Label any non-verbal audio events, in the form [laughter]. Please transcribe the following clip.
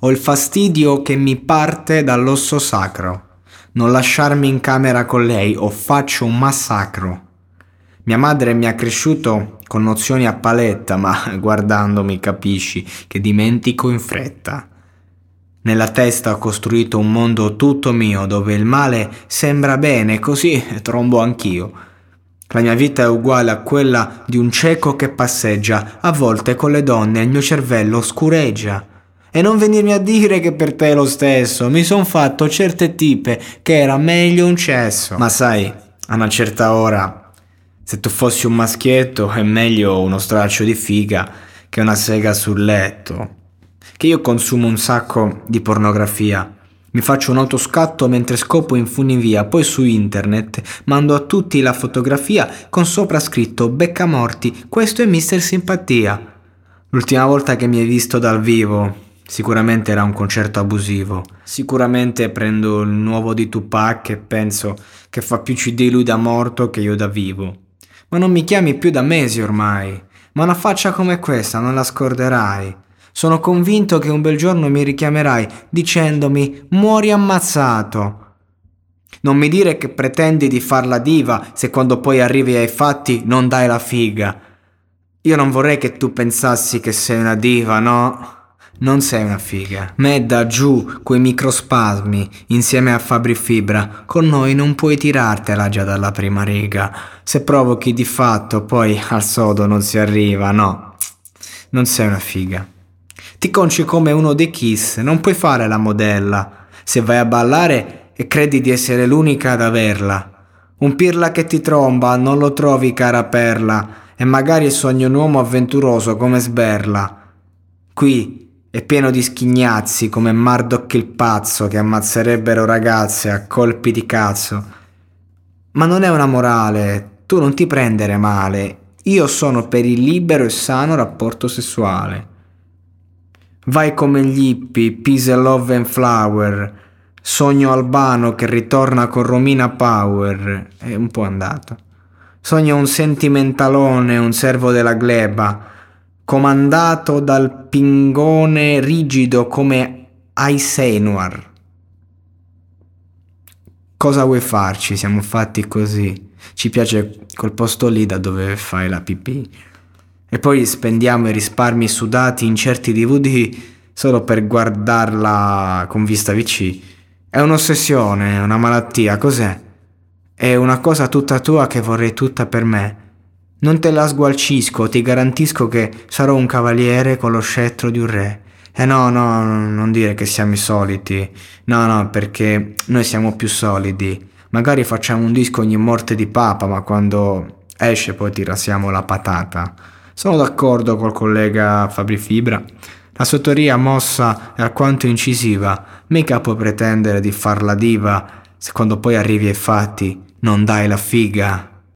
Ho il fastidio che mi parte dall'osso sacro. Non lasciarmi in camera con lei o faccio un massacro. Mia madre mi ha cresciuto con nozioni a paletta, ma [laughs] guardandomi capisci che dimentico in fretta. Nella testa ho costruito un mondo tutto mio dove il male sembra bene, così trombo anch'io. La mia vita è uguale a quella di un cieco che passeggia, a volte con le donne il mio cervello scureggia. E non venirmi a dire che per te è lo stesso, mi son fatto certe tipe che era meglio un cesso. Ma sai, a una certa ora, se tu fossi un maschietto è meglio uno straccio di figa che una sega sul letto che io consumo un sacco di pornografia. Mi faccio un autoscatto mentre scopo in funivia, poi su internet mando a tutti la fotografia con sopra scritto Becca Morti, questo è Mister Simpatia. L'ultima volta che mi hai visto dal vivo, sicuramente era un concerto abusivo. Sicuramente prendo il nuovo di Tupac e penso che fa più CD lui da morto che io da vivo. Ma non mi chiami più da mesi ormai. Ma una faccia come questa non la scorderai. Sono convinto che un bel giorno mi richiamerai dicendomi muori ammazzato. Non mi dire che pretendi di far la diva se quando poi arrivi ai fatti non dai la figa. Io non vorrei che tu pensassi che sei una diva, no? Non sei una figa. Me da giù quei microspasmi insieme a Fabri Fibra. Con noi non puoi tirartela già dalla prima riga. Se provochi di fatto poi al sodo non si arriva, no. Non sei una figa. Ti conci come uno dei Kiss, non puoi fare la modella. Se vai a ballare e credi di essere l'unica ad averla. Un pirla che ti tromba, non lo trovi cara perla, e magari sogni un uomo avventuroso come sberla. Qui è pieno di schignazzi come Mardok il pazzo che ammazzerebbero ragazze a colpi di cazzo. Ma non è una morale, tu non ti prendere male. Io sono per il libero e sano rapporto sessuale. Vai come gli hippie, Peace Love and Flower, Sogno Albano che ritorna con Romina Power, è un po' andato. Sogno un sentimentalone, un servo della gleba, comandato dal pingone rigido come Aisenuar. Cosa vuoi farci? Siamo fatti così. Ci piace quel posto lì da dove fai la pipì e poi spendiamo i risparmi sudati in certi DVD solo per guardarla con vista VC. È un'ossessione, una malattia, cos'è? È una cosa tutta tua che vorrei tutta per me. Non te la sgualcisco, ti garantisco che sarò un cavaliere con lo scettro di un re. Eh no, no, non dire che siamo i soliti. No, no, perché noi siamo più solidi. Magari facciamo un disco ogni morte di papa, ma quando esce poi ti rasiamo la patata. Sono d'accordo col collega Fabri Fibra. La sua teoria mossa è alquanto incisiva, mica puoi pretendere di farla diva se quando poi arrivi ai fatti non dai la figa.